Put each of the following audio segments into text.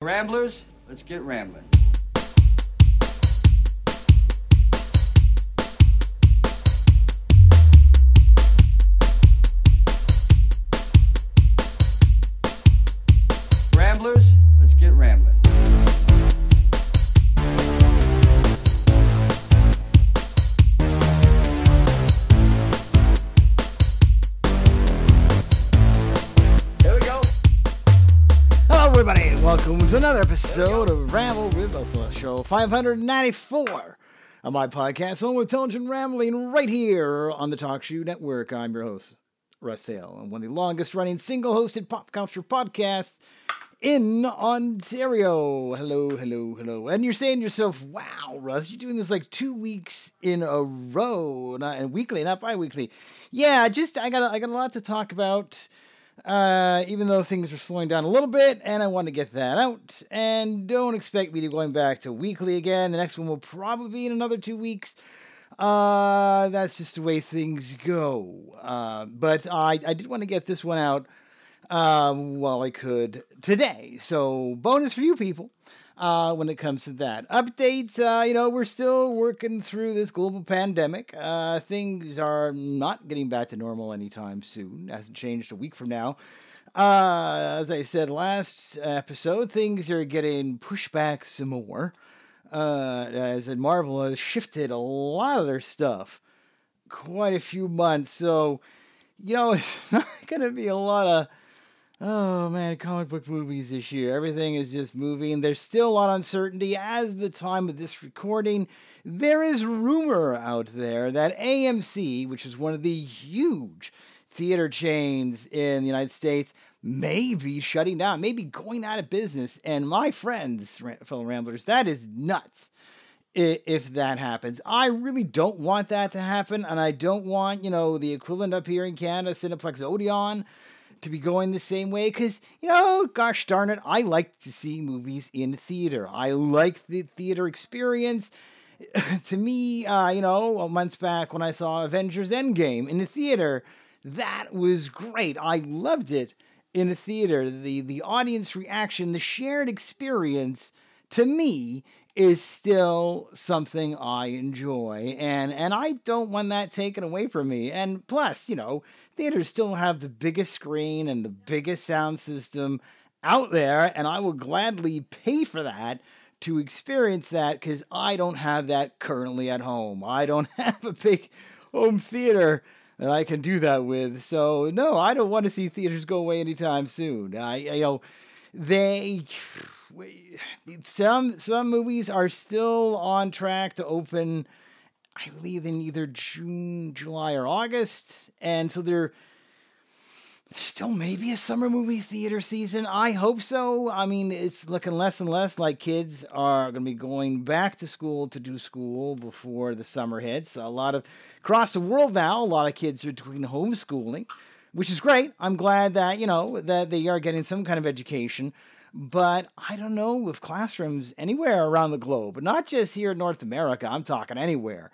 Ramblers, let's get rambling. Welcome to another episode of Ramble with Russ, show 594 on my podcast, home intelligent rambling, right here on the TalkShoe Network. I'm your host, Russ Hale, and one of the longest running single hosted pop culture podcasts in Ontario. Hello, hello, hello. And you're saying to yourself, wow, Russ, you're doing this like two weeks in a row, not and weekly, not bi weekly. Yeah, just I got I got a lot to talk about uh, even though things are slowing down a little bit, and I want to get that out. And don't expect me to going back to weekly again. The next one will probably be in another two weeks. Uh, that's just the way things go. Uh, but I, I did want to get this one out um, while I could today. So bonus for you people. Uh, when it comes to that. Updates, uh, you know, we're still working through this global pandemic. Uh, things are not getting back to normal anytime soon. Hasn't changed a week from now. Uh, as I said last episode, things are getting pushed back some more. Uh, as in Marvel has shifted a lot of their stuff quite a few months. So, you know, it's not going to be a lot of Oh man, comic book movies this year. Everything is just moving. There's still a lot of uncertainty. As the time of this recording, there is rumor out there that AMC, which is one of the huge theater chains in the United States, may be shutting down, maybe going out of business. And my friends, fellow ramblers, that is nuts if that happens. I really don't want that to happen, and I don't want, you know, the equivalent up here in Canada, Cineplex Odeon to be going the same way because you know gosh darn it i like to see movies in theater. I like the theater experience. To me uh, you know months back when i saw avengers endgame in the theater that was great. I loved it in the theater. The the audience reaction the shared experience to me is still something I enjoy, and and I don't want that taken away from me. And plus, you know, theaters still have the biggest screen and the biggest sound system out there, and I will gladly pay for that to experience that because I don't have that currently at home. I don't have a big home theater that I can do that with. So no, I don't want to see theaters go away anytime soon. I you know they some some movies are still on track to open I believe in either June, July, or August, and so they're still maybe a summer movie theater season. I hope so. I mean, it's looking less and less like kids are going to be going back to school to do school before the summer hits. A lot of across the world now, a lot of kids are doing homeschooling, which is great. I'm glad that you know that they are getting some kind of education. But I don't know if classrooms anywhere around the globe, not just here in North America, I'm talking anywhere,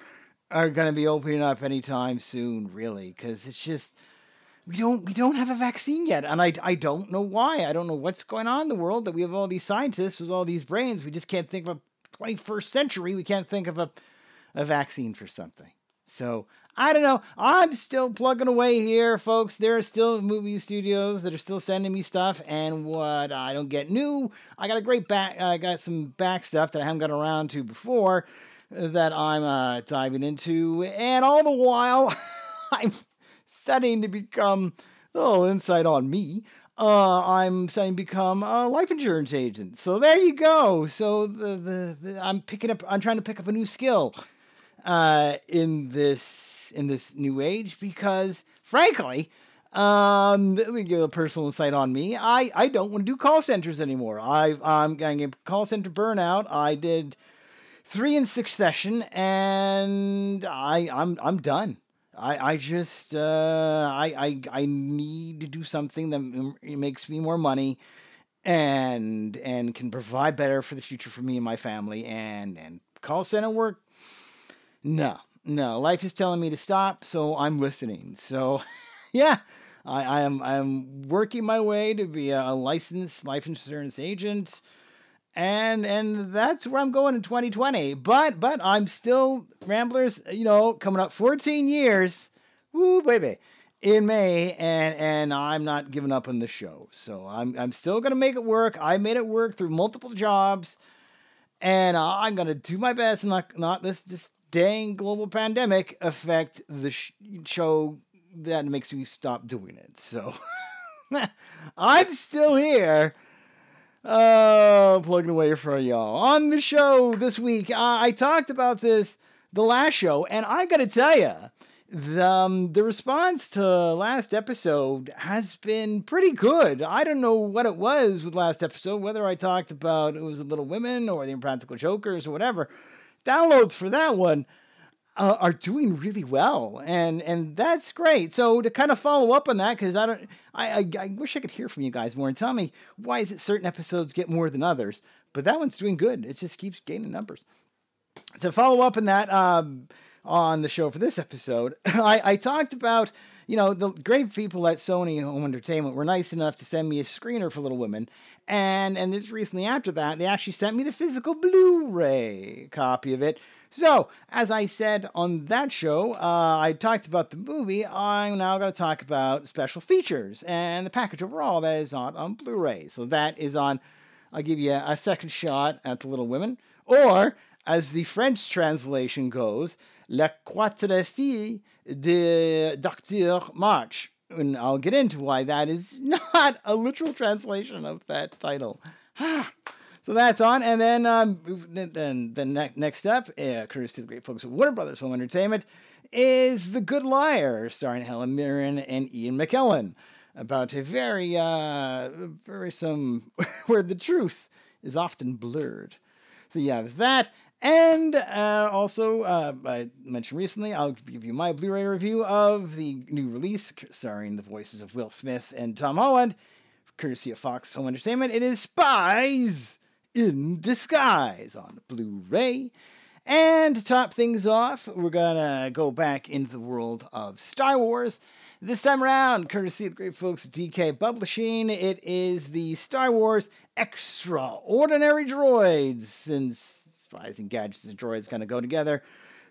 are going to be opening up anytime soon, really, because it's just we don't we don't have a vaccine yet, and I I don't know why. I don't know what's going on in the world that we have all these scientists with all these brains. We just can't think of a 21st century. We can't think of a a vaccine for something. So I don't know. I'm still plugging away here, folks. There are still movie studios that are still sending me stuff, and what I don't get new, I got a great back. I got some back stuff that I haven't got around to before that I'm uh, diving into, and all the while, I'm studying to become a little insight on me. Uh, I'm starting to become a life insurance agent. So there you go. So the, the, the I'm picking up. I'm trying to pick up a new skill uh, in this in this new age because, frankly, Um, let me give a personal insight on me. I, I don't want to do call centers anymore. I I'm going to call center burnout. I did three in succession, and I I'm I'm done. I I just uh, I I I need to do something that makes me more money and and can provide better for the future for me and my family and and call center work no no life is telling me to stop so i'm listening so yeah I, I am I'm working my way to be a licensed life insurance agent, and and that's where I'm going in 2020. But but I'm still Ramblers. You know, coming up 14 years. Woo baby. In May, and and I'm not giving up on the show, so I'm I'm still gonna make it work. I made it work through multiple jobs, and uh, I'm gonna do my best. And not not this this dang global pandemic affect the sh- show that makes me stop doing it. So I'm still here. Uh, plugging away for y'all. On the show this week, uh, I talked about this the last show, and I gotta tell you, the, um, the response to last episode has been pretty good. I don't know what it was with last episode, whether I talked about it was Little Women or the Impractical Jokers or whatever. Downloads for that one uh, are doing really well, and and that's great. So to kind of follow up on that, because I don't, I, I, I wish I could hear from you guys more and tell me why is it certain episodes get more than others, but that one's doing good. It just keeps gaining numbers. To follow up on that, um, on the show for this episode, I, I talked about you know the great people at Sony Home Entertainment were nice enough to send me a screener for Little Women, and and this recently after that they actually sent me the physical Blu-ray copy of it so, as I said on that show, uh, I talked about the movie. I'm now going to talk about special features and the package overall that is on, on Blu ray. So, that is on, I'll give you a second shot at The Little Women, or as the French translation goes, La Quatre Filles de Dr. March. And I'll get into why that is not a literal translation of that title. So that's on, and then um, then the ne- next step, uh, courtesy of the great folks at Warner Brothers Home Entertainment, is The Good Liar, starring Helen Mirren and Ian McKellen, about a very uh, very some where the truth is often blurred. So you have that. And uh, also, uh, I mentioned recently, I'll give you my Blu ray review of the new release starring the voices of Will Smith and Tom Holland, courtesy of Fox Home Entertainment. It is Spies in Disguise on Blu ray. And to top things off, we're gonna go back into the world of Star Wars. This time around, courtesy of the great folks at DK Publishing, it is the Star Wars Extraordinary Droids, since and gadgets and droids kind of go together,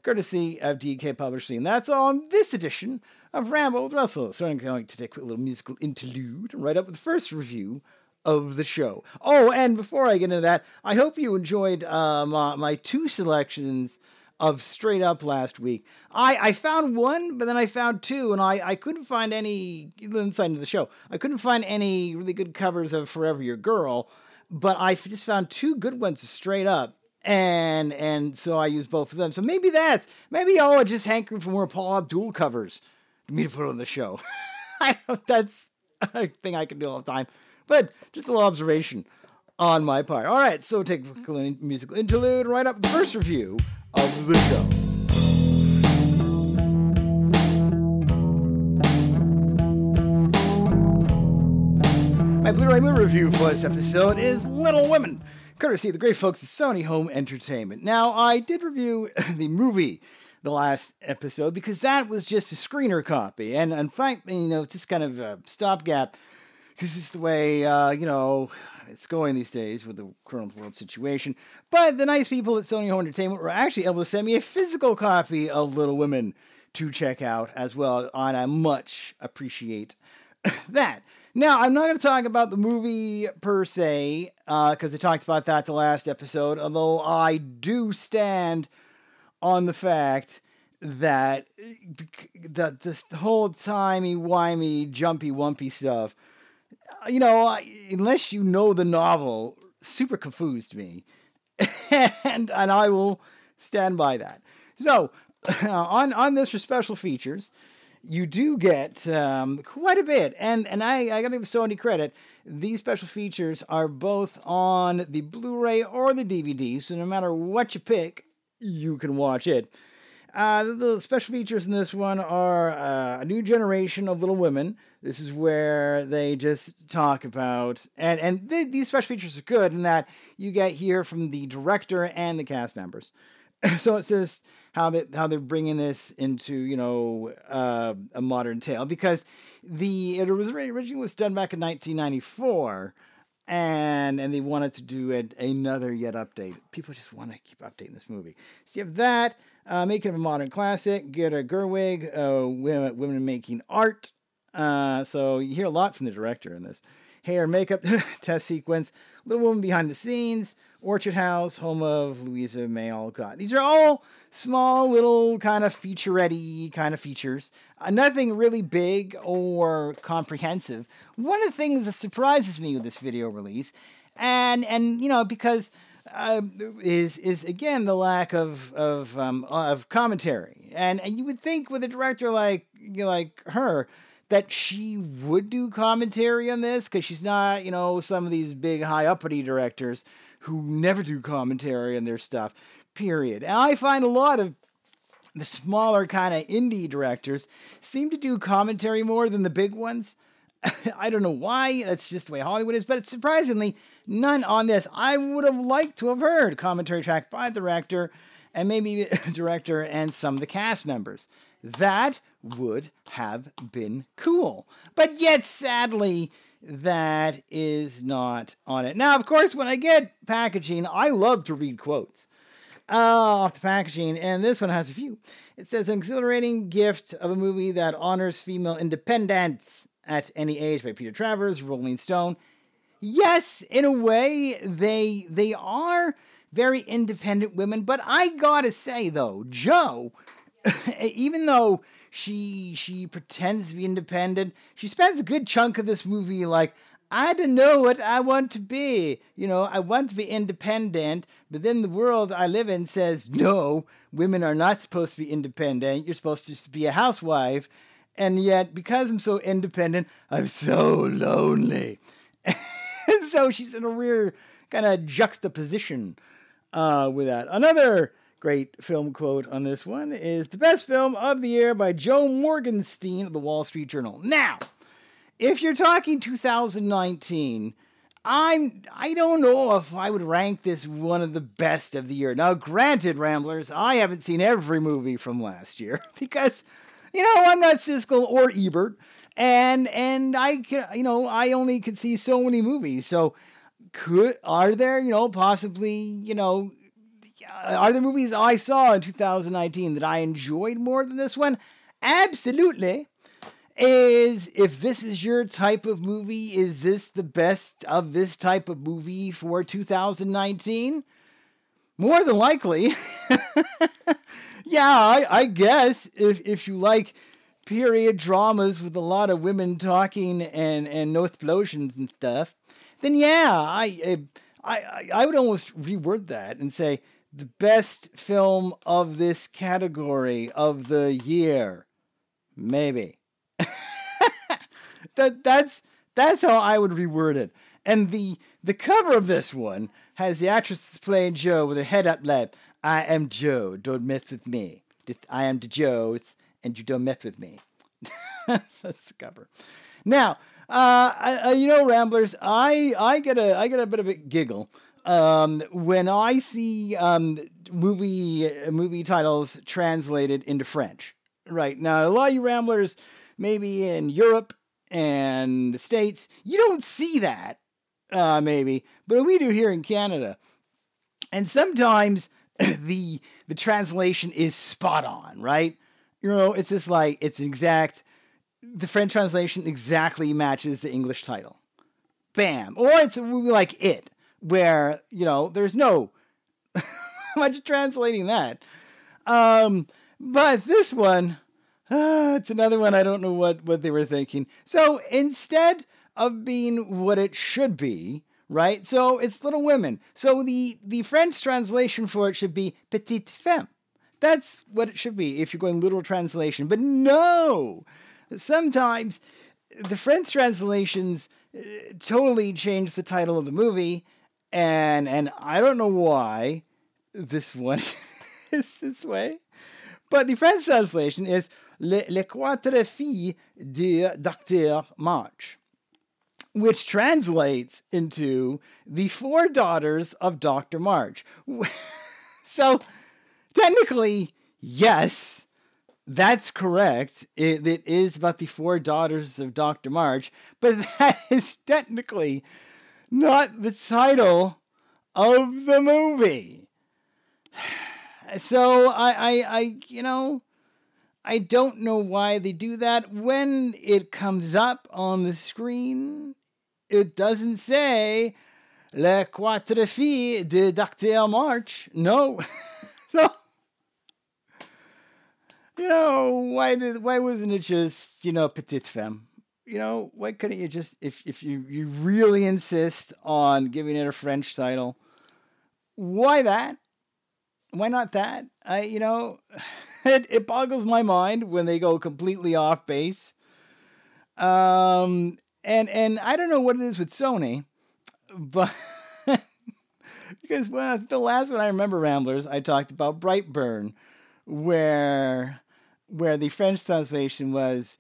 courtesy of DK Publishing. And that's all on this edition of Ramble with Russell. So I'm going to take a little musical interlude and write up with the first review of the show. Oh, and before I get into that, I hope you enjoyed uh, my, my two selections of Straight Up last week. I, I found one, but then I found two, and I, I couldn't find any inside of the show. I couldn't find any really good covers of Forever Your Girl, but I just found two good ones Straight Up. And and so I use both of them. So maybe that's maybe y'all are just hankering for more Paula Abdul covers for me to put on the show. I that's a thing I can do all the time. But just a little observation on my part. All right, so take a musical interlude right up the first review of the show. My Blu-ray movie review for this episode is Little Women, courtesy of the great folks at Sony Home Entertainment. Now, I did review the movie the last episode because that was just a screener copy, and in fact, you know, it's just kind of a stopgap because it's the way uh, you know it's going these days with the current world situation. But the nice people at Sony Home Entertainment were actually able to send me a physical copy of Little Women to check out as well, and I much appreciate that. Now, I'm not going to talk about the movie per se, because uh, I talked about that the last episode, although I do stand on the fact that that this whole timey wimey jumpy wumpy stuff you know, unless you know the novel, super confused me, and and I will stand by that. So, on on this for special features, you do get um, quite a bit. And and I, I got to give Sony credit. These special features are both on the Blu ray or the DVD, so no matter what you pick, you can watch it. Uh, the special features in this one are uh, a new generation of Little Women. This is where they just talk about, and and th- these special features are good in that you get here from the director and the cast members. so it says how they how they're bringing this into you know uh, a modern tale because the it was originally was done back in 1994 and and they wanted to do it another yet update. People just want to keep updating this movie. So you have that, uh, making it a modern classic. Greta Gerwig, uh, women, women making art. Uh, so you hear a lot from the director in this. Hair makeup test sequence, Little Woman behind the scenes, Orchard House, home of Louisa May Alcott. These are all small, little kind of featurette kind of features. Uh, nothing really big or comprehensive. One of the things that surprises me with this video release, and and you know because uh, is is again the lack of of um, of commentary, and and you would think with a director like you know, like her that she would do commentary on this because she's not you know some of these big high uppity directors who never do commentary on their stuff, period. And I find a lot of the smaller kind of indie directors seem to do commentary more than the big ones. I don't know why. That's just the way Hollywood is, but surprisingly none on this. I would have liked to have heard commentary track by the director and maybe director and some of the cast members. That would have been cool. But yet, sadly, that is not on it. Now, of course, when I get packaging, I love to read quotes off the packaging, and this one has a few. It says, an exhilarating gift of a movie that honors female independence at any age by Peter Travers, Rolling Stone. Yes, in a way, they they are very independent women, but I gotta say though, Jo, even though she she pretends to be independent. She spends a good chunk of this movie like I don't know what I want to be. You know, I want to be independent, but then the world I live in says no, women are not supposed to be independent. You're supposed to just be a housewife. And yet, because I'm so independent, I'm so lonely. and so she's in a weird kind of juxtaposition uh, with that. Another great film quote on this one is the best film of the year by Joe Morgenstern of the Wall Street Journal. Now, if you're talking 2019, I'm I don't know if I would rank this one of the best of the year. Now, granted, Ramblers, I haven't seen every movie from last year because you know I'm not Siskel or Ebert, and and I can you know I only could see so many movies. So could are there you know possibly you know are there movies I saw in 2019 that I enjoyed more than this one? Absolutely. Is if this is your type of movie, is this the best of this type of movie for 2019? More than likely. yeah, I, I guess if if you like period dramas with a lot of women talking and and no explosions and stuff, then yeah, I I I would almost reword that and say the best film of this category of the year. Maybe. that that's that's how I would reword it. And the the cover of this one has the actress playing Jo with her head up like, I am Jo, don't mess with me. I am the Jo, and you don't mess with me. that's the cover. Now, uh, I, you know, Ramblers, I, I get a I get a bit of a giggle um, when I see um, movie movie titles translated into French, right now, a lot of you ramblers, maybe in Europe and the States, you don't see that, uh, maybe, but we do here in Canada, and sometimes the the translation is spot on, right? You know, it's just like it's exact. The French translation exactly matches the English title. Bam! Or it's like It where you know there's no much translating that. Um, but this one, it's another one. I don't know what what they were thinking. So instead of being what it should be, right? So it's Little Women. So the the French translation for it should be Petite Femme. that's what it should be if you're going literal translation. But no, sometimes the French translations uh, totally change the title of the movie, and and I don't know why this one is this way, but the French translation is Les, les quatre filles du Docteur March, which translates into the four daughters of Dr. March. so technically, yes, that's correct. It, it is about the four daughters of Dr. March, but that is technically not the title of the movie. So I, I, I, you know, I don't know why they do that. When it comes up on the screen, it doesn't say Les Quatre Filles de Docteur March. No. so you know, why did why wasn't it just, you know, petite femme? You know, why couldn't you just if if you, you really insist on giving it a French title, why that? Why not that? I you know it, it boggles my mind when they go completely off base. Um and and I don't know what it is with Sony, but because well, the last one I remember Ramblers, I talked about Brightburn, where where the French translation was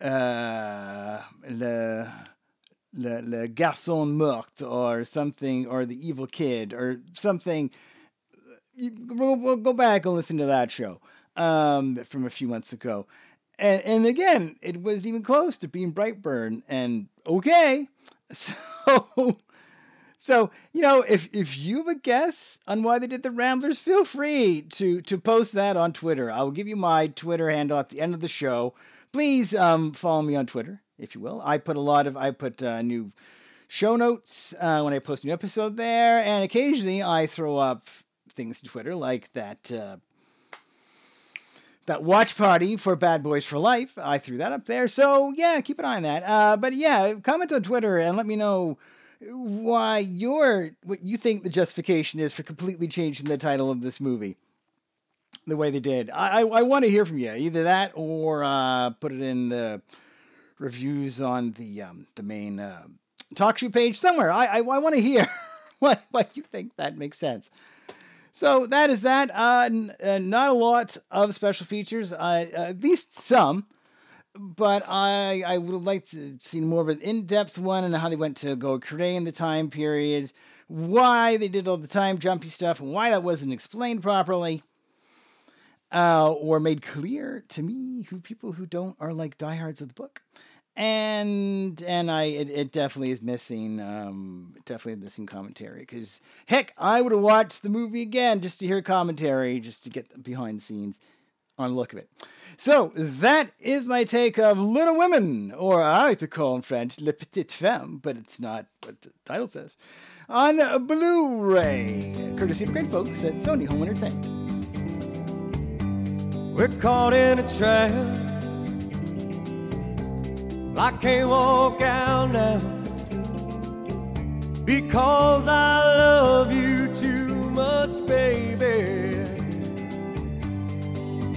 uh, le, le, le garçon mort or something, or the evil kid or something. We'll, we'll go back and listen to that show um, from a few months ago. And, and again, it wasn't even close to being Brightburn. And okay, so so, you know, if if you have a guess on why they did the Ramblers, feel free to to post that on Twitter. I will give you my Twitter handle at the end of the show. Please um, follow me on Twitter, if you will. I put a lot of I put uh, new show notes uh, when I post a new episode there, and occasionally I throw up things to Twitter like that. Uh, that watch party for Bad Boys for Life. I threw that up there. So, yeah, keep an eye on that. Uh, but yeah, comment on Twitter and let me know why your what you think the justification is for completely changing the title of this movie the way they did. I I, I want to hear from you either that or uh, put it in the reviews on the um, the main uh, TalkShoe page somewhere. I I, I want to hear why what you think that makes sense. So that is that. Uh, n- uh, not a lot of special features, uh, at least some but I I would like to see more of an in-depth one and how they went to go creating the time period, why they did all the time jumpy stuff, and why that wasn't explained properly, uh, or made clear to me who people who don't are like diehards of the book. And and I it, it definitely is missing um definitely missing commentary because heck I would have watched the movie again just to hear commentary just to get behind the scenes on the look of it. So that is my take of Little Women, or I like to call in French Le Petite Femme, but it's not what the title says, on Blu-ray, courtesy of great folks at Sony Home Entertainment. We're caught in a trap. I can't walk out now because I love you too much, baby.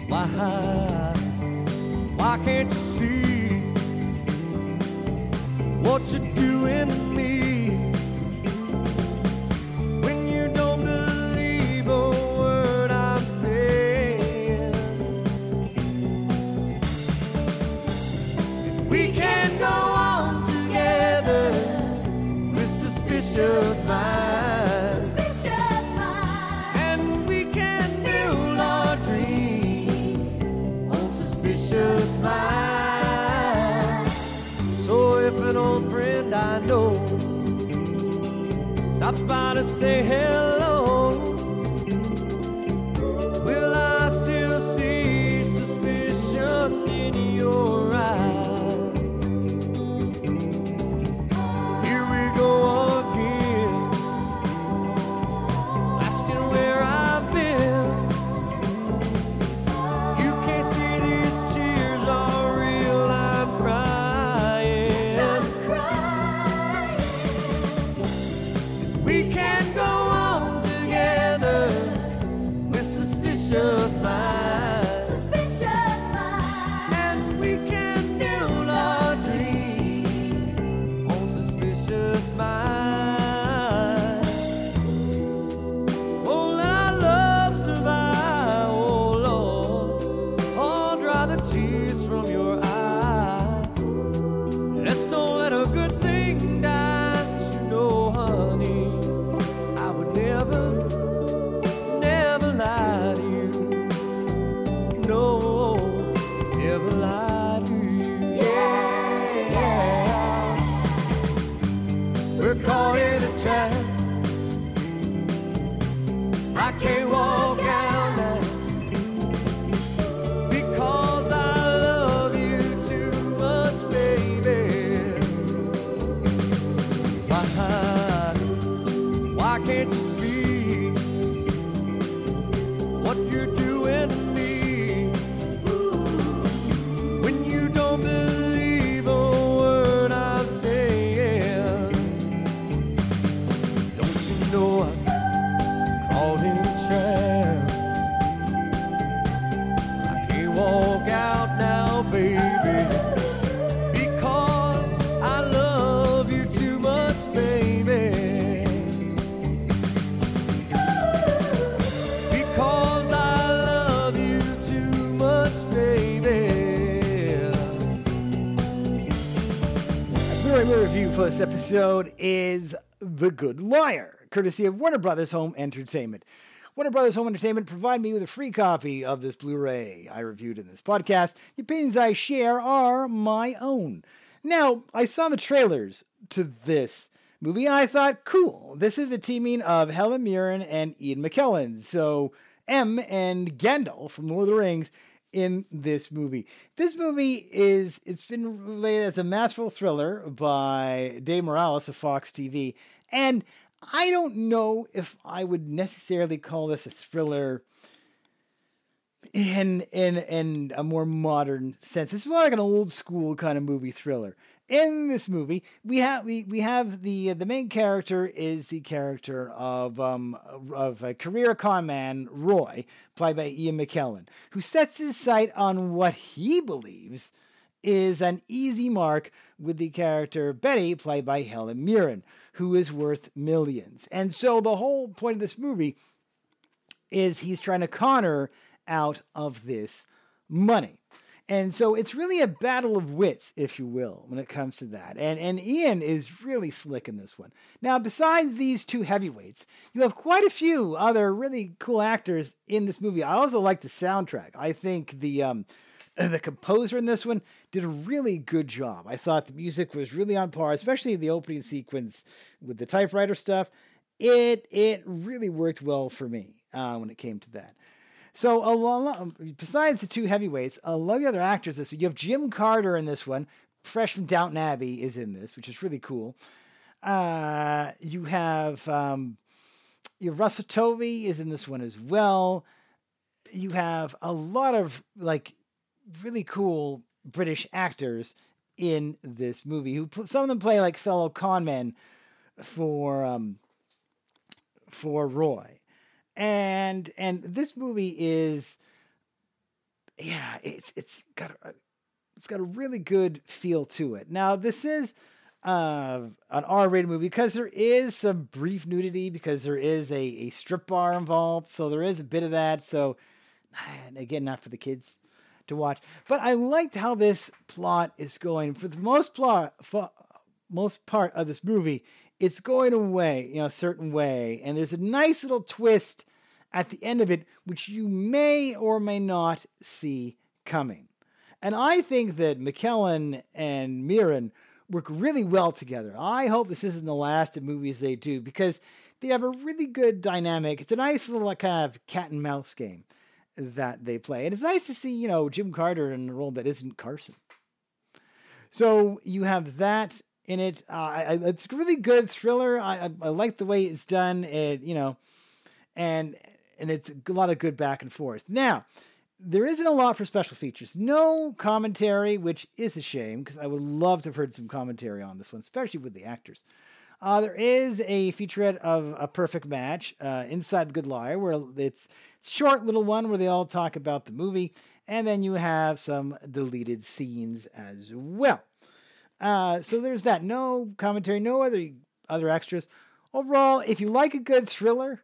Why? Why can't you see what you're doing suspicious minds. And we can build our dreams on suspicious minds. So if an old friend I know stops by to say hello, Review for this episode is The Good Liar, courtesy of Warner Brothers Home Entertainment. Warner Brothers Home Entertainment provide me with a free copy of this Blu-ray I reviewed in this podcast. The opinions I share are my own. Now, I saw the trailers to this movie and I thought, cool, this is a teaming of Helen Mirren and Ian McKellen. So M and Gandalf from Lord of the Rings in this movie. This movie is it's been related as a masterful thriller by Dave Morales of Fox TV, and I don't know if I would necessarily call this a thriller in in in a more modern sense. It's more like an old school kind of movie thriller. In this movie, we have we, we have the the main character is the character of um of a career con man Roy, played by Ian McKellen, who sets his sight on what he believes is an easy mark with the character Betty, played by Helen Mirren, who is worth millions. And so the whole point of this movie is he's trying to con her out of this money. And so it's really a battle of wits, if you will, when it comes to that. And and Ian is really slick in this one. Now, besides these two heavyweights, you have quite a few other really cool actors in this movie. I also like the soundtrack. I think the um the composer in this one did a really good job. I thought the music was really on par, especially the opening sequence with the typewriter stuff. It it really worked well for me uh, when it came to that. So, a lot, besides the two heavyweights, a lot of the other actors. This you have Jim Carter in this one, fresh from Downton Abbey, is in this, which is really cool. Uh, you have um, you have Russell Tovey is in this one as well. You have a lot of like really cool British actors in this movie. Who some of them play like fellow con men for um, for Roy and and this movie is yeah it's it's got a, it's got a really good feel to it. Now this is uh, an r-rated movie because there is some brief nudity because there is a, a strip bar involved. So there is a bit of that. So again not for the kids to watch. But i liked how this plot is going. For the most plot for most part of this movie it's going away, know, a certain way. And there's a nice little twist at the end of it, which you may or may not see coming. And I think that McKellen and Mirren work really well together. I hope this isn't the last of movies they do because they have a really good dynamic. It's a nice little kind of cat and mouse game that they play. And it's nice to see, you know, Jim Carter in a role that isn't Carson. So you have that in it. Uh, it's a really good thriller. I, I, I, like the way it's done. It you know, and and it's a lot of good back and forth. Now, there isn't a lot for special features. No commentary, which is a shame because I would love to have heard some commentary on this one, especially with the actors. Uh, there is a featurette of a perfect match uh, inside the Good Liar, where it's short little one where they all talk about the movie, and then you have some deleted scenes as well. Uh, so there's that. No commentary, no other other extras. Overall, if you like a good thriller,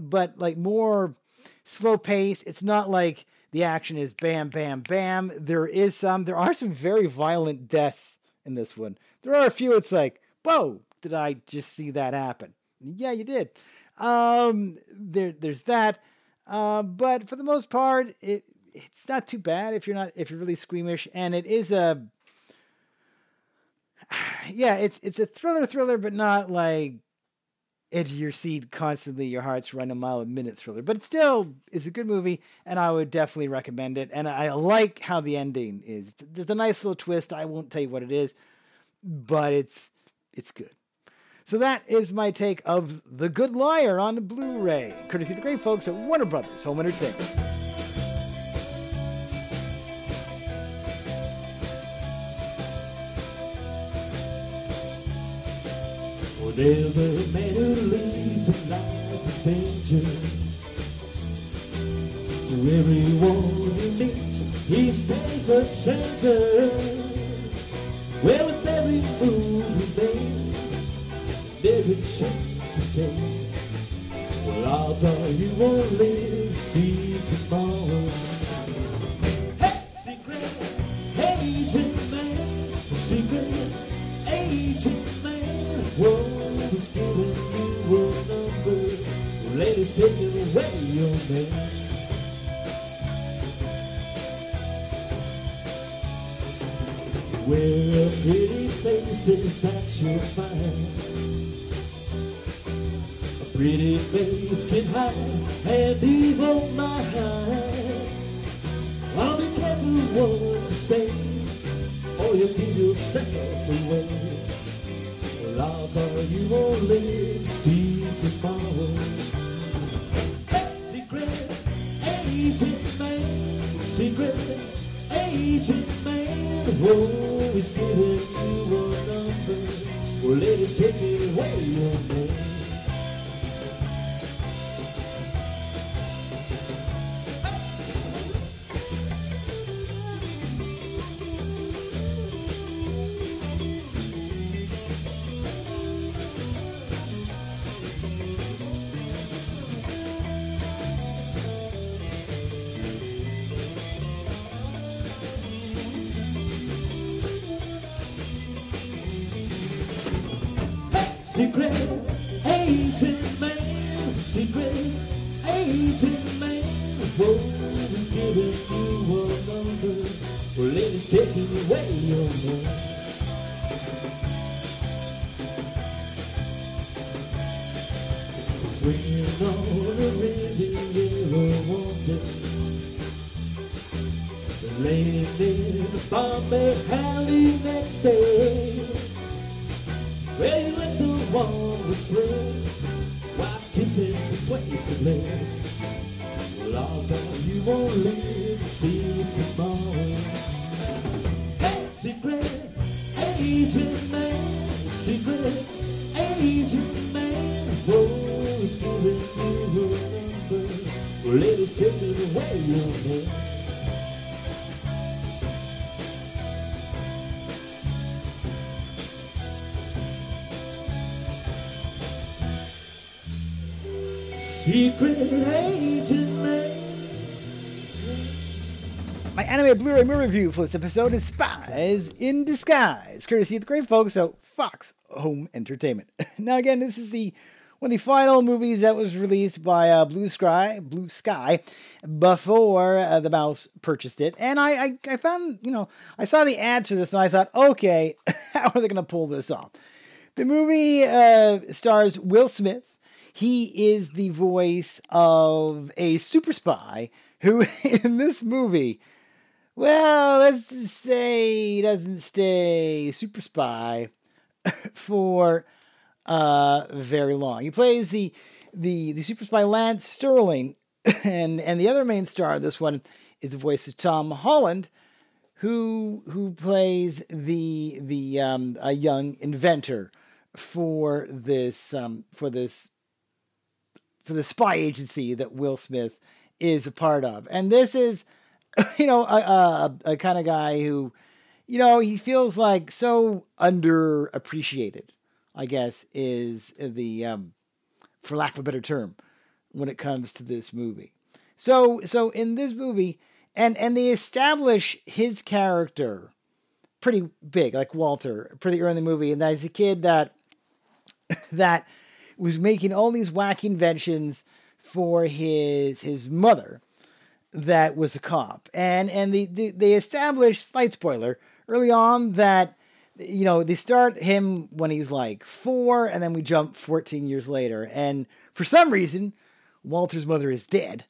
but like more slow pace, it's not like the action is bam, bam, bam. There is some. There are some very violent deaths in this one. There are a few. It's like, whoa, did I just see that happen? Yeah, you did. Um, there, there's that. Uh, but for the most part, it it's not too bad if you're not if you're really squeamish, and it is a yeah, it's it's a thriller thriller, but not like edge of your seat constantly, your heart's running a mile a minute thriller. But it still, is a good movie, and I would definitely recommend it. And I like how the ending is. There's a nice little twist. I won't tell you what it is, but it's it's good. So that is my take of The Good Liar on Blu-ray, courtesy of the great folks at Warner Brothers Home Entertainment. There's a man who lives a life of danger. To everyone he meets, he stays a stranger. Well, with every move he makes, every chance he takes, well, are you won't live Ladies taking away your man. Wear a pretty faces that you'll find. A pretty face can hide an evil mind. I'll be careful what you say, or you'll give yourself away. Odds are you won't live to see agent man, he's giving you a number. Well, ladies, take it away, Blu-ray movie review for this episode is Spies in Disguise, courtesy of the great folks at Fox Home Entertainment. now, again, this is the one of the final movies that was released by uh, Blue Sky, Blue Sky, before uh, the mouse purchased it, and I, I, I found, you know, I saw the ads for this, and I thought, okay, how are they going to pull this off? The movie uh, stars Will Smith. He is the voice of a super spy who, in this movie, well, let's say he doesn't stay super spy for uh, very long. He plays the the the super spy Lance Sterling, and and the other main star of this one is the voice of Tom Holland, who who plays the the um, a young inventor for this um, for this for the spy agency that Will Smith is a part of. And this is, you know, a, a, a kind of guy who, you know, he feels like so underappreciated, I guess, is the, um, for lack of a better term, when it comes to this movie. So, so in this movie, and and they establish his character pretty big, like Walter, pretty early in the movie, and that a kid that that was making all these wacky inventions for his his mother that was a cop and and the, the, they established slight spoiler early on that you know, they start him when he's like four, and then we jump 14 years later. And for some reason, Walter's mother is dead.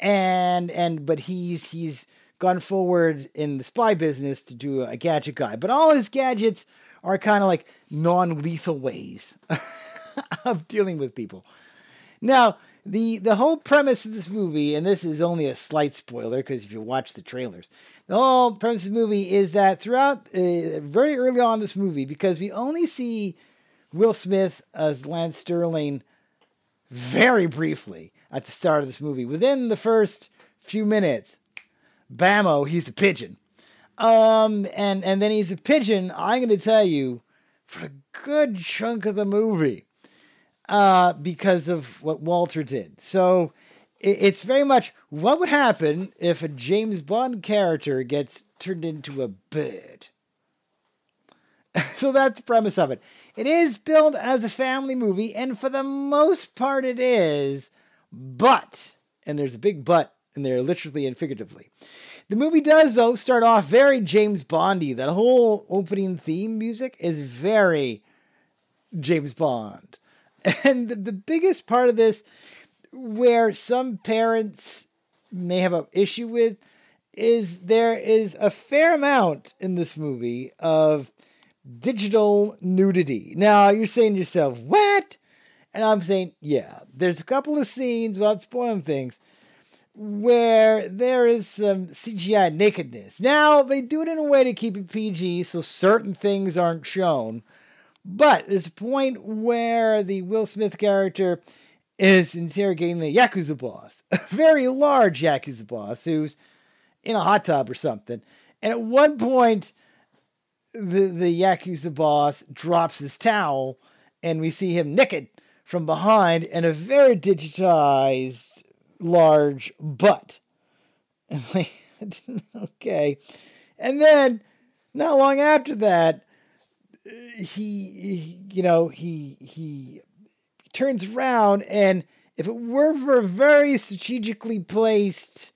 And, and, but he's, he's gone forward in the spy business to do a gadget guy. But all his gadgets are kind of like non lethal ways of dealing with people. Now, the the whole premise of this movie, and this is only a slight spoiler because if you watch the trailers, the whole premise of the movie is that throughout uh, very early on this movie, because we only see Will Smith as Lance Sterling very briefly at the start of this movie. Within the first few minutes, bammo, he's a pigeon. Um, and and then he's a pigeon. I'm going to tell you for a good chunk of the movie uh, because of what Walter did. So it, it's very much what would happen if a James Bond character gets turned into a bird. so that's the premise of it. It is billed as a family movie, and for the most part, it is. But, and there's a big but in there, literally and figuratively. The movie does, though, start off very James Bondy. That whole opening theme music is very James Bond. And the the biggest part of this, where some parents may have an issue with, is there is a fair amount in this movie of digital nudity. Now, you're saying to yourself, what? And I'm saying, yeah, there's a couple of scenes, without spoiling things, where there is some CGI nakedness. Now, they do it in a way to keep it PG, so certain things aren't shown. But there's a point where the Will Smith character is interrogating the Yakuza boss, a very large Yakuza boss who's in a hot tub or something. And at one point, the, the Yakuza boss drops his towel, and we see him naked from behind and a very digitized large butt. Okay. And then, not long after that, he, he you know he he turns around and if it were for a very strategically placed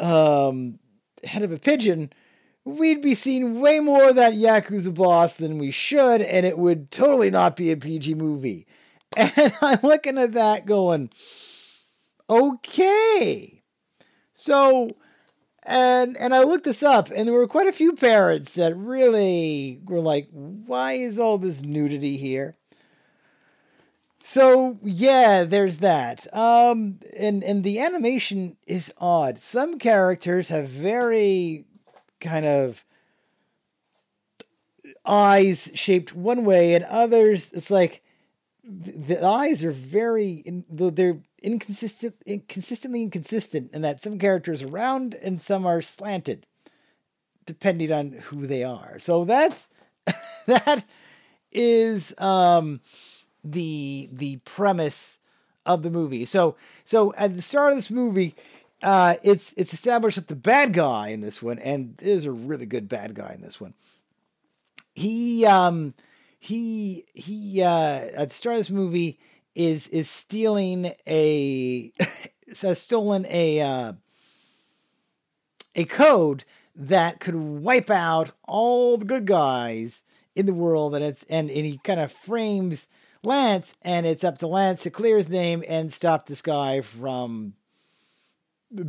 um head of a pigeon we'd be seeing way more of that yakuza boss than we should and it would totally not be a pg movie. And i'm looking at that going okay. So and and I looked this up, and there were quite a few parents that really were like, "Why is all this nudity here?" So yeah, there's that. Um, and and the animation is odd. Some characters have very kind of eyes shaped one way, and others it's like the eyes are very they're inconsistent consistently inconsistent in that some characters are round and some are slanted depending on who they are. So that's that is um the the premise of the movie. So so at the start of this movie uh it's it's established that the bad guy in this one and there's a really good bad guy in this one. He um he he uh, at the start of this movie is is stealing a has stolen a uh, a code that could wipe out all the good guys in the world and it's and, and he kind of frames Lance and it's up to Lance to clear his name and stop this guy from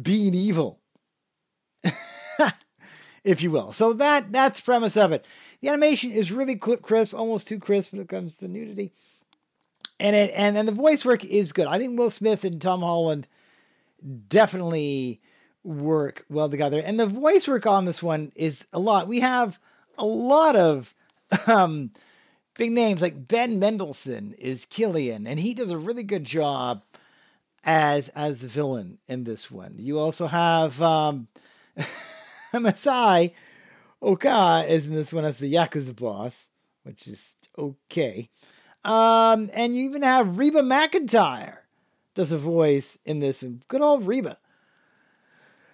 being evil. If you will. So that that's premise of it the animation is really clip crisp, almost too crisp when it comes to nudity. And it and, and the voice work is good. I think Will Smith and Tom Holland definitely work well together. And the voice work on this one is a lot. We have a lot of um, big names like Ben Mendelsohn is Killian, and he does a really good job as as the villain in this one. You also have um, Masi Oka is in this one as the Yakuza boss, which is okay. Um, and you even have Reba McEntire does a voice in this. Good old Reba.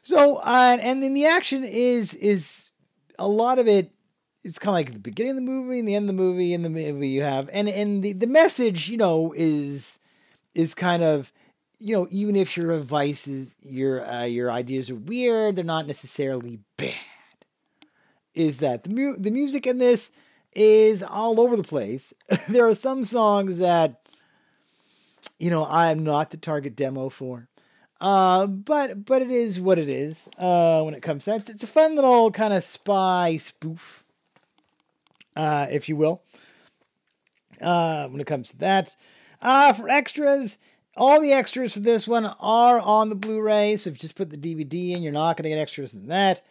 So, uh, and then the action is is a lot of it. It's kind of like the beginning of the movie and the end of the movie and the movie you have, and and the the message, you know, is is kind of you know, even if your advice is your uh, your ideas are weird, they're not necessarily bad is that the mu- the music in this is all over the place. there are some songs that you know I am not the target demo for. Uh, but but it is what it is. Uh, when it comes to that, it's, a fun little kind of spy spoof, uh, if you will. Uh, when it comes to that, uh, for extras, all the extras for this one are on the Blu-ray. So if you just put the DVD in, you're not going to get extras than that.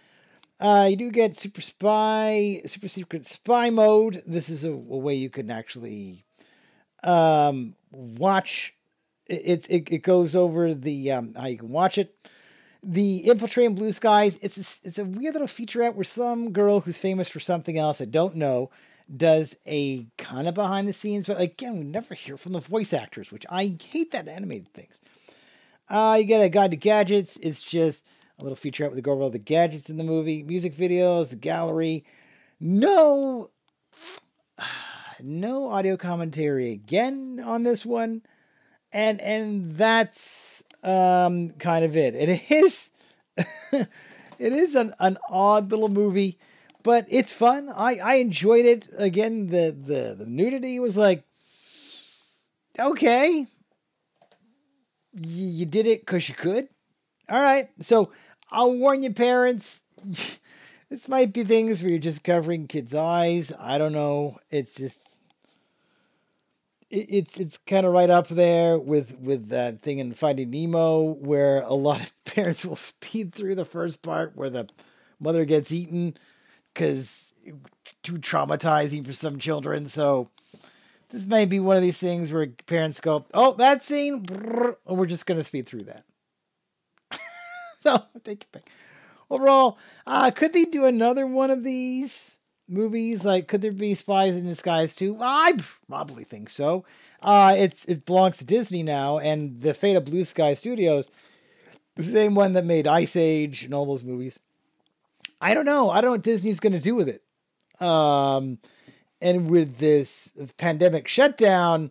Uh, you do get Super Spy, Super Secret Spy Mode. This is a, a way you can actually um, watch. It, it it goes over the um, how you can watch it. The Infiltrating Blue Skies. It's a, it's a weird little featurette where some girl who's famous for something else I don't know does a kind of behind the scenes, but again, we never hear from the voice actors, which I hate that animated things. Uh, you get a guide to gadgets. It's just a little featurette with the over all the gadgets in the movie, music videos, the gallery. No, no audio commentary again on this one, and and that's um kind of it. It is, it is an an odd little movie but it's fun. I I enjoyed it. Again, the the the nudity was like okay. You did it because you could. All right. So I'll warn you, parents. this might be things where you're just covering kids' eyes. I don't know. It's just it, it's it's kind of right up there with with that thing in Finding Nemo where a lot of parents will speed through the first part where the mother gets eaten because too traumatizing for some children. So this may be one of these things where parents go, "Oh, that scene," and we're just going to speed through that. so take it back. Overall, uh, could they do another one of these movies? Like, could there be Spies in Disguise too? I probably think so. Uh, it's it belongs to Disney now, and the fate of Blue Sky Studios, the same one that made Ice Age and all those movies. I don't know. I don't know what Disney's going to do with it. Um, and with this pandemic shutdown,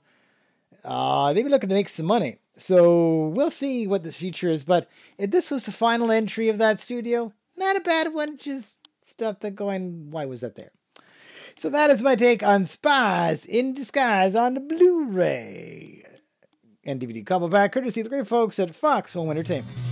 uh, they've been looking to make some money. So we'll see what this future is. But if this was the final entry of that studio, not a bad one. Just stuff that going, why was that there? So that is my take on Spies in Disguise on the Blu-ray and DVD combo pack, courtesy of the great folks at Fox Home Entertainment.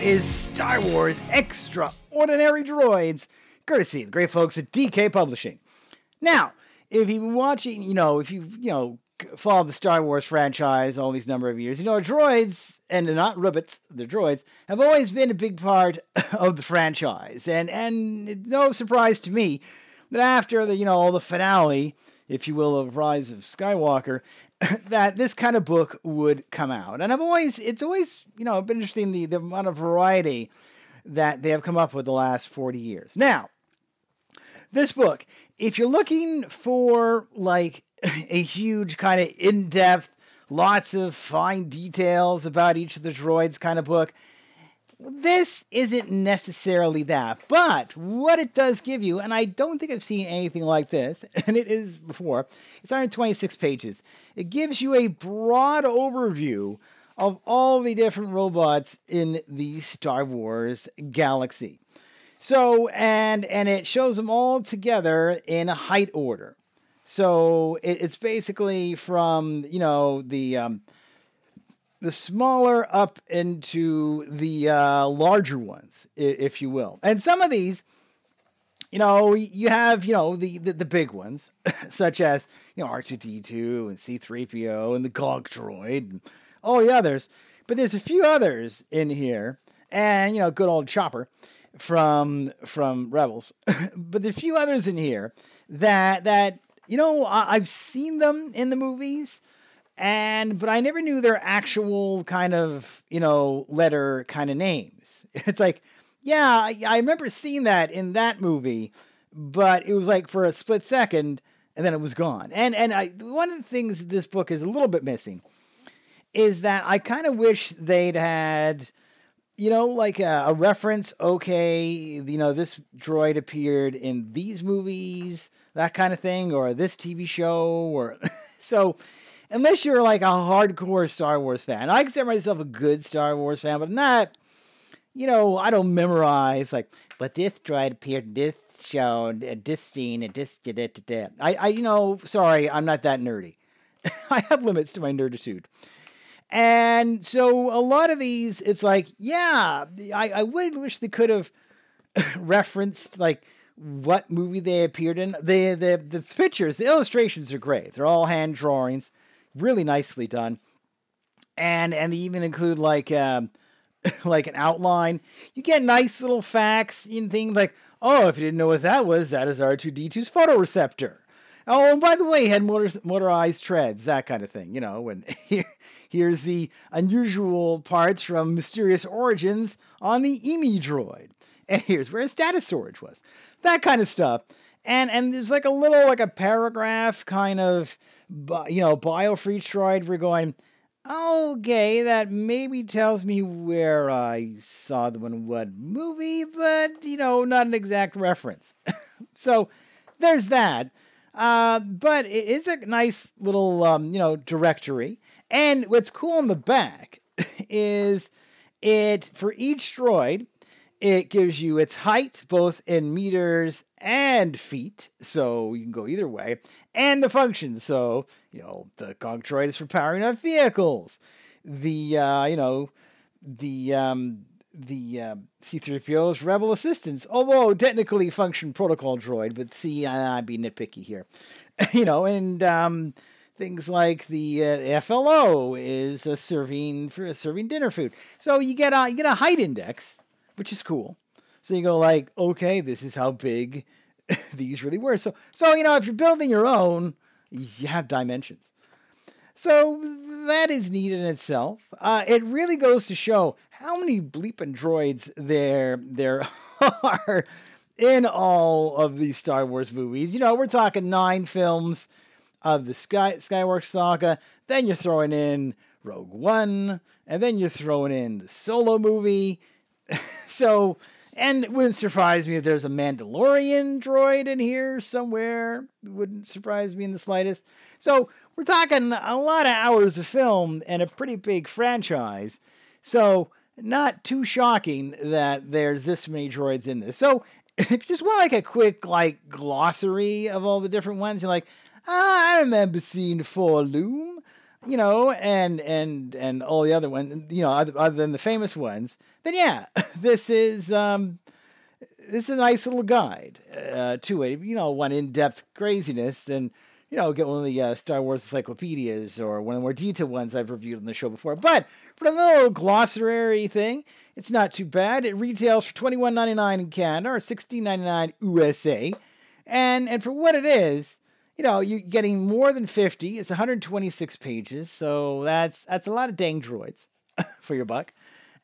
Episode is Star Wars Extraordinary Droids, courtesy the great folks at DK Publishing. Now, if you've been watching, you know, if you've, you know, followed the Star Wars franchise all these number of years, you know, droids, and they're not ribbits, they're droids, have always been a big part of the franchise. And, and it's no surprise to me that after the, you know, all the finale, if you will, of Rise of Skywalker, that this kind of book would come out. And I've always, it's always, you know, been interesting the, the amount of variety that they have come up with the last 40 years. Now, this book, if you're looking for like a huge kind of in depth, lots of fine details about each of the droids kind of book, this isn't necessarily that. But what it does give you, and I don't think I've seen anything like this, and it is before, it's 126 pages. It gives you a broad overview of all the different robots in the Star Wars galaxy. So, and and it shows them all together in height order. So it, it's basically from you know the um, the smaller up into the uh, larger ones, if you will. And some of these, you know, you have you know the the, the big ones, such as you know R two D two and C three PO and the Gonk droid and all the others. But there's a few others in here, and you know, good old Chopper from from Rebels. but there's a few others in here that that you know I, I've seen them in the movies and but I never knew their actual kind of you know letter kind of names. It's like, yeah, I, I remember seeing that in that movie, but it was like for a split second, and then it was gone. And and I one of the things this book is a little bit missing is that I kind of wish they'd had. You know, like a, a reference. Okay, you know, this droid appeared in these movies, that kind of thing, or this TV show, or so unless you're like a hardcore Star Wars fan. I consider myself a good Star Wars fan, but not, you know, I don't memorize like, but this droid appeared this show, uh, this scene, and this. I, I, you know, sorry, I'm not that nerdy. I have limits to my nerditude. And so a lot of these, it's like, yeah, I, I would wish they could have referenced like what movie they appeared in. The, the the pictures, the illustrations are great. They're all hand drawings, really nicely done. And and they even include like um like an outline. You get nice little facts in things like, oh, if you didn't know what that was, that is R2D2's photoreceptor. Oh, and by the way, had motor, motorized treads, that kind of thing. You know, and here, here's the unusual parts from Mysterious Origins on the EMI droid. And here's where his data storage was. That kind of stuff. And and there's like a little like a paragraph kind of bi- you know biofree droid we're going okay that maybe tells me where i saw them in what movie but you know not an exact reference. So there's that. Uh, but it is a nice little um, you know directory. And what's cool on the back is it for each droid it gives you its height both in meters and feet so you can go either way and the functions so you know the Gonk droid is for powering up vehicles the uh, you know the um, the uh, C3PO is rebel assistance, although technically function protocol droid, but see, I'd be nitpicky here. you know, and um, things like the uh, FLO is serving for serving dinner food. So you get a you get a height index which is cool. So you go like, okay, this is how big these really were. So so you know, if you're building your own, you have dimensions. So that is neat in itself. Uh, it really goes to show how many bleeping droids there there are in all of these Star Wars movies. You know, we're talking nine films of the Sky Skywalker saga. Then you're throwing in Rogue One, and then you're throwing in the Solo movie. so, and it wouldn't surprise me if there's a Mandalorian droid in here somewhere. It wouldn't surprise me in the slightest. So, we're talking a lot of hours of film and a pretty big franchise. So, not too shocking that there's this many droids in this. So, if you just want like a quick like glossary of all the different ones, you're like, ah, I remember seeing 4-LOM, you know, and and and all the other ones, you know, other, other than the famous ones. Then yeah, this is um, this is a nice little guide uh, to it. You know, one in depth craziness, then you know, get one of the uh, Star Wars encyclopedias or one of the more detailed ones I've reviewed on the show before. But for the little glossary thing, it's not too bad. It retails for twenty one ninety nine in Canada or sixteen ninety nine USA, and and for what it is, you know, you're getting more than fifty. It's one hundred twenty six pages, so that's that's a lot of dang droids for your buck.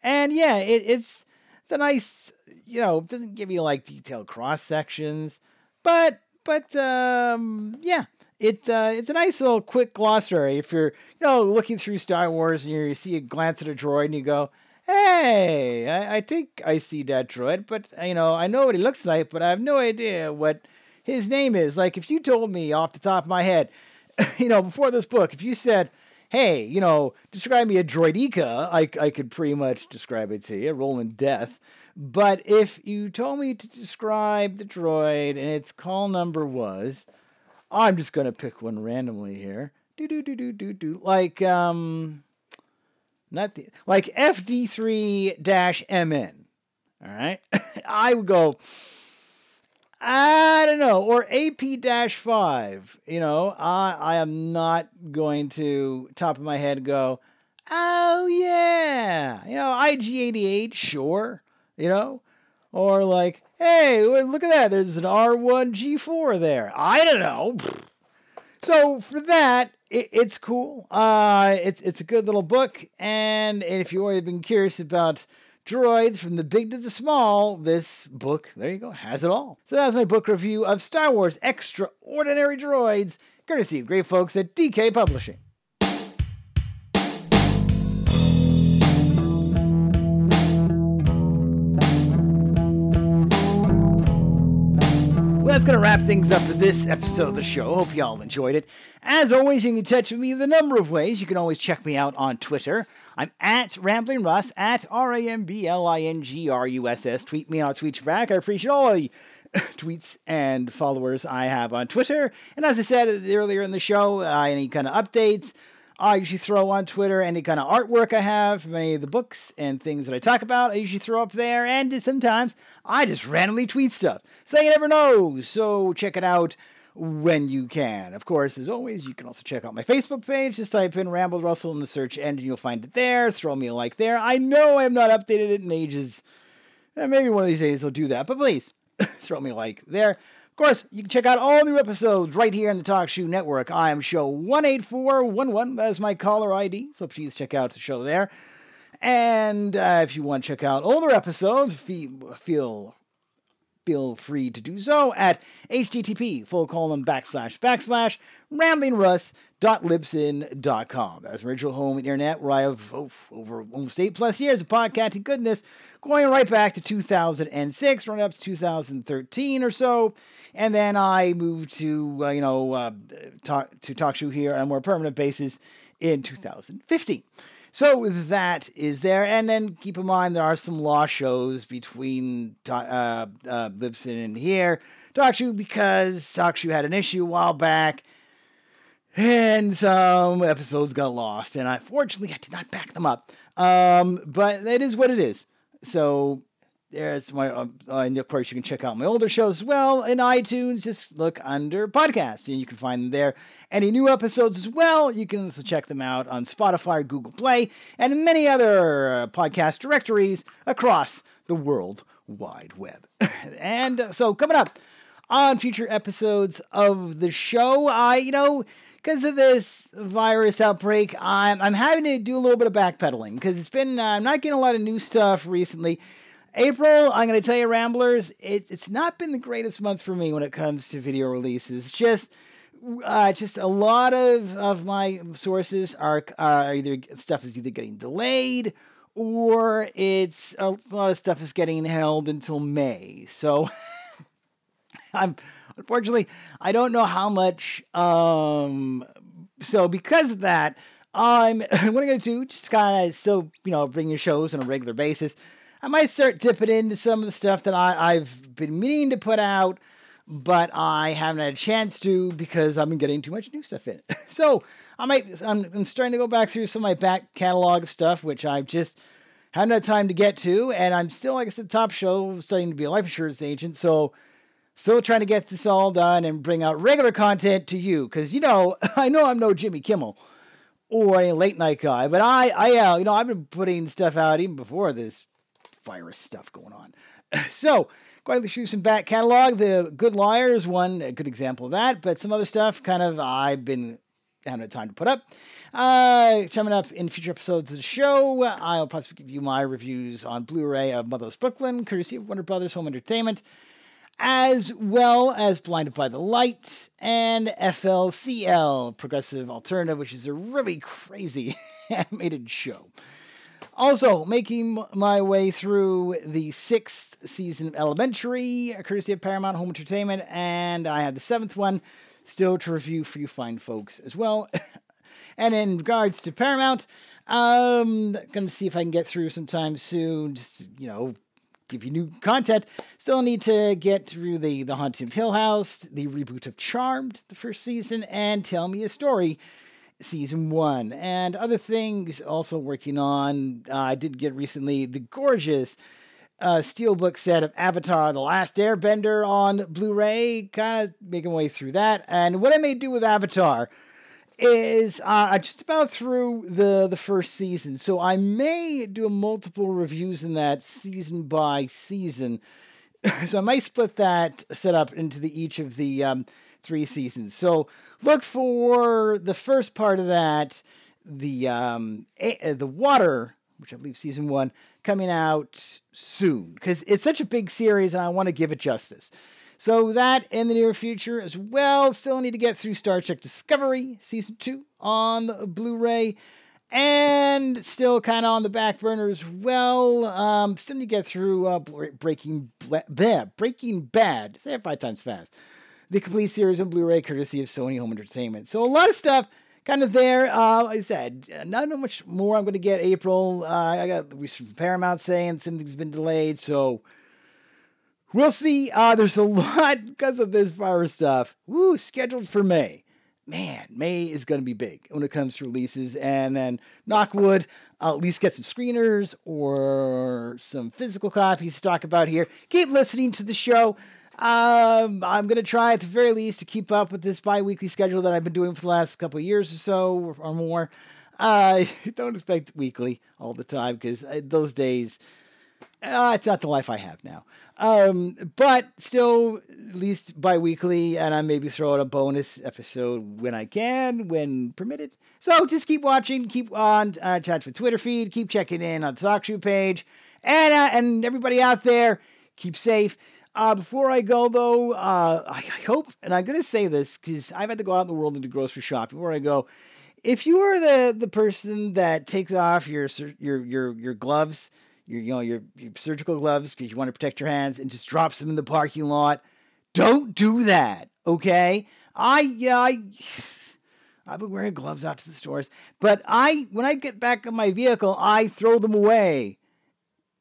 And yeah, it, it's it's a nice, you know, doesn't give you like detailed cross sections, but but um, yeah, it uh, it's a nice little quick glossary if you're you know looking through Star Wars and you see a glance at a droid and you go, hey, I, I think I see that droid, but you know I know what he looks like, but I have no idea what his name is. Like if you told me off the top of my head, you know, before this book, if you said, hey, you know, describe me a droideka, I, I could pretty much describe it to you, a rolling death. But if you told me to describe the droid and its call number was, I'm just gonna pick one randomly here. Do do do do do do. Like um, not the like FD3 MN. All right, I would go. I don't know, or AP dash five. You know, I I am not going to top of my head go. Oh yeah, you know IG88, sure. You know, or like, hey, look at that. There's an R1G4 there. I don't know. So for that, it, it's cool. Uh, it's it's a good little book, and if you've already been curious about droids from the big to the small, this book, there you go, has it all. So that's my book review of Star Wars Extraordinary Droids, courtesy of great folks at DK Publishing. That's going to wrap things up for this episode of the show. Hope y'all enjoyed it. As always, you can get in touch with me the number of ways. You can always check me out on Twitter. I'm at Rambling Russ, at R A M B L I N G R U S S. Tweet me I'll tweet you back. I appreciate all the tweets and followers I have on Twitter. And as I said earlier in the show, uh, any kind of updates, I usually throw on Twitter any kind of artwork I have from any of the books and things that I talk about. I usually throw up there, and sometimes I just randomly tweet stuff. So you never know. So check it out when you can. Of course, as always, you can also check out my Facebook page. Just type in Ramble Russell in the search engine, you'll find it there. Throw me a like there. I know I have not updated it in ages. Eh, Maybe one of these days I'll do that, but please throw me a like there. Of course, you can check out all new episodes right here on the TalkShoe Network. I am show 18411. That is my caller ID, so please check out the show there. And uh, if you want to check out older episodes, feel, feel feel free to do so at http full colon backslash backslash ramblingruss.libsyn.com. That's my original home internet where I have oh, over almost eight plus years of podcasting goodness, going right back to 2006, running up to 2013 or so. And then I moved to, uh, you know, uh, talk, to talk show here on a more permanent basis in 2015. So that is there, and then keep in mind there are some law shows between uh, uh, Libsyn and here TalkShoe because TalkShoe had an issue a while back, and some episodes got lost, and unfortunately I did not back them up. Um, but that is what it is. So There's my, uh, and of course, you can check out my older shows as well in iTunes. Just look under podcast, and you can find them there. Any new episodes as well, you can also check them out on Spotify, Google Play, and many other uh, podcast directories across the world wide web. and uh, so, coming up on future episodes of the show, I, you know, because of this virus outbreak, I'm, I'm having to do a little bit of backpedaling because it's been, uh, I'm not getting a lot of new stuff recently. April, I'm going to tell you, Ramblers, it, it's not been the greatest month for me when it comes to video releases. Just, uh, just a lot of, of my sources are, are either stuff is either getting delayed or it's a lot of stuff is getting held until May. So I'm unfortunately I don't know how much. Um, so because of that, I'm what I'm to do just kind of still you know bring your shows on a regular basis. I might start dipping into some of the stuff that I, I've been meaning to put out, but I haven't had a chance to because I've been getting too much new stuff in. so I might I'm, I'm starting to go back through some of my back catalog of stuff, which I've just haven't had time to get to, and I'm still, like I said, top show, studying to be a life insurance agent, so still trying to get this all done and bring out regular content to you, because you know I know I'm no Jimmy Kimmel or a late night guy, but I I uh, you know I've been putting stuff out even before this virus stuff going on, so. Going through some back catalog, the Good Liars one, a good example of that, but some other stuff kind of I've been having time to put up. Uh, coming up in future episodes of the show, I'll possibly give you my reviews on Blu-ray of Motherless Brooklyn, courtesy of Warner Brothers Home Entertainment, as well as Blinded by the Light and FLCL, Progressive Alternative, which is a really crazy animated show. Also, making my way through the sixth season of Elementary, courtesy of Paramount Home Entertainment, and I have the seventh one still to review for you fine folks as well. and in regards to Paramount, um, gonna see if I can get through sometime soon. Just you know, give you new content. Still need to get through the the Haunting of Hill House, the reboot of Charmed, the first season, and Tell Me a Story, season one, and other things. Also working on. Uh, I did get recently the gorgeous uh, steelbook set of Avatar: The Last Airbender on Blu-ray. Kind of making my way through that, and what I may do with Avatar is uh, just about through the the first season, so I may do multiple reviews in that season by season. so I might split that set up into the each of the um, three seasons. So look for the first part of that, the um, a- the water, which I believe season one coming out soon because it's such a big series and I want to give it justice. So that in the near future as well. Still need to get through Star Trek Discovery season two on Blu-ray, and still kind of on the back burner as well. Um, still need to get through uh, Breaking Bad. Breaking Bad. Say it five times fast. The complete series on Blu-ray, courtesy of Sony Home Entertainment. So a lot of stuff kind of there. Uh, like I said, not much more I'm going to get April. Uh, I got from Paramount saying something's been delayed, so we'll see. Uh, there's a lot because of this virus stuff. Woo, scheduled for May. Man, May is going to be big when it comes to releases. And then Knockwood, at least get some screeners or some physical copies to talk about here. Keep listening to the show. Um, I'm going to try at the very least to keep up with this bi weekly schedule that I've been doing for the last couple of years or so or more. Uh, don't expect weekly all the time because uh, those days, uh, it's not the life I have now. Um, but still, at least bi weekly, and I maybe throw out a bonus episode when I can, when permitted. So just keep watching, keep on uh, touch with Twitter feed, keep checking in on the TalkShoe page, and uh, and everybody out there, keep safe. Uh, before I go, though, uh, I, I hope, and I'm going to say this because I've had to go out in the world and do grocery shopping. Before I go, if you are the the person that takes off your your your your gloves, your you know your, your surgical gloves because you want to protect your hands, and just drops them in the parking lot, don't do that. Okay, I yeah I. I've been wearing gloves out to the stores, but I when I get back in my vehicle, I throw them away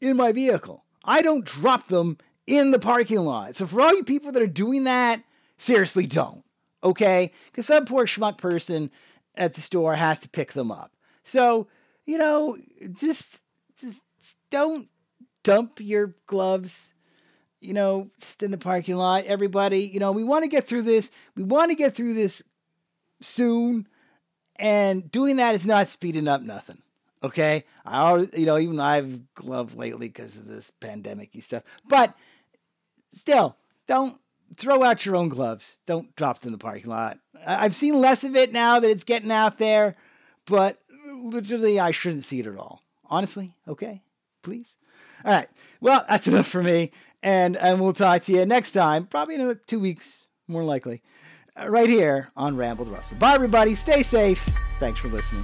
in my vehicle. I don't drop them in the parking lot. So for all you people that are doing that, seriously don't. Okay? Because some poor schmuck person at the store has to pick them up. So, you know, just just don't dump your gloves, you know, just in the parking lot. Everybody, you know, we want to get through this. We want to get through this soon. And doing that is not speeding up nothing. Okay. I already, you know, even I've gloved lately because of this pandemic stuff. But still, don't throw out your own gloves. Don't drop them in the parking lot. I've seen less of it now that it's getting out there, but literally, I shouldn't see it at all. Honestly, okay? Please? All right. Well, that's enough for me. And, and we'll talk to you next time, probably in two weeks, more likely, uh, right here on Ramble the Russell. Bye, everybody. Stay safe. Thanks for listening.